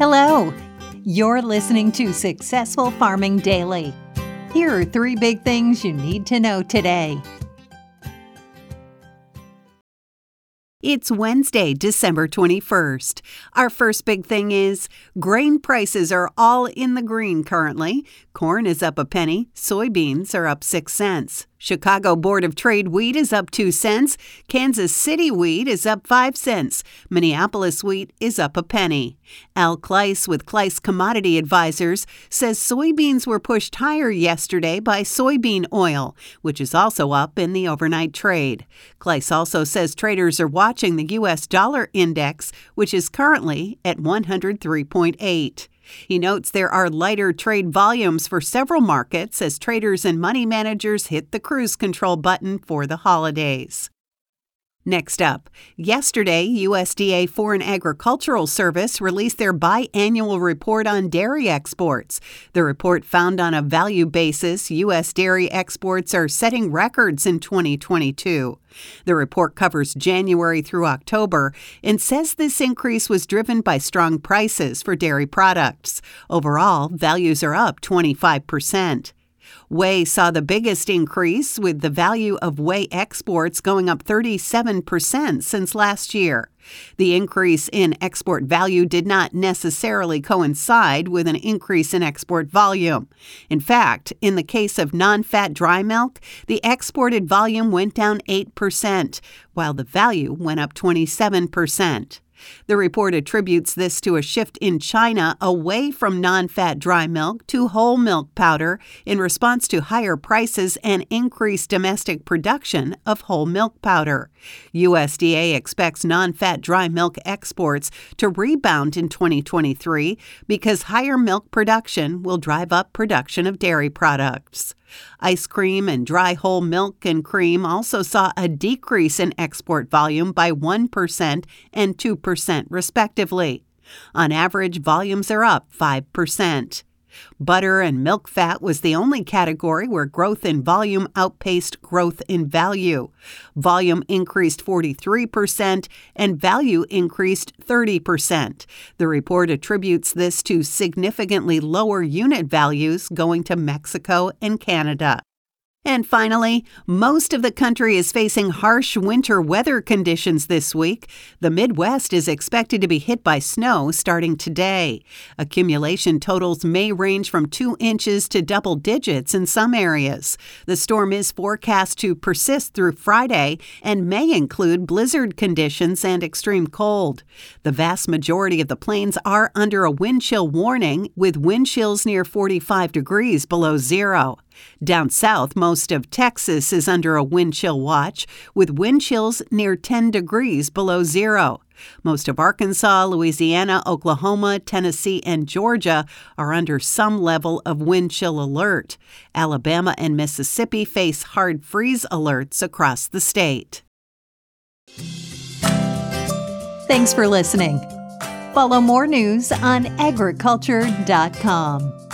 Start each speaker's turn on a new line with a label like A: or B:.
A: Hello. You're listening to Successful Farming Daily. Here are three big things you need to know today.
B: It's Wednesday, December 21st. Our first big thing is grain prices are all in the green currently. Corn is up a penny, soybeans are up 6 cents. Chicago Board of Trade wheat is up 2 cents, Kansas City wheat is up 5 cents, Minneapolis wheat is up a penny. Al Kluis with Kluis Commodity Advisors says soybeans were pushed higher yesterday by soybean oil, which is also up in the overnight trade. Kluis also says traders are watching the U.S. dollar index, which is currently at 103.8. He notes there are lighter trade volumes for several markets as traders and money managers hit the cruise control button for the holidays. Next up, yesterday, USDA Foreign Agricultural Service released their biannual report on dairy exports. The report found on a value basis, U.S. dairy exports are setting records in 2022. The report covers January through October and says this increase was driven by strong prices for dairy products. Overall, values are up 25 percent. Whey saw the biggest increase, with the value of whey exports going up 37% since last year. The increase in export value did not necessarily coincide with an increase in export volume. In fact, in the case of non fat dry milk, the exported volume went down 8%, while the value went up 27%. The report attributes this to a shift in China away from non fat dry milk to whole milk powder in response to higher prices and increased domestic production of whole milk powder. USDA expects non fat dry milk exports to rebound in 2023 because higher milk production will drive up production of dairy products. Ice cream and dry whole milk and cream also saw a decrease in export volume by 1% and 2%, respectively. On average, volumes are up 5%. Butter and milk fat was the only category where growth in volume outpaced growth in value. Volume increased 43% and value increased 30%. The report attributes this to significantly lower unit values going to Mexico and Canada. And finally, most of the country is facing harsh winter weather conditions this week. The Midwest is expected to be hit by snow starting today. Accumulation totals may range from 2 inches to double digits in some areas. The storm is forecast to persist through Friday and may include blizzard conditions and extreme cold. The vast majority of the plains are under a wind chill warning, with wind chills near 45 degrees below zero. Down south, most of Texas is under a wind chill watch, with wind chills near 10 degrees below zero. Most of Arkansas, Louisiana, Oklahoma, Tennessee, and Georgia are under some level of wind chill alert. Alabama and Mississippi face hard freeze alerts across the state.
A: Thanks for listening. Follow more news on agriculture.com.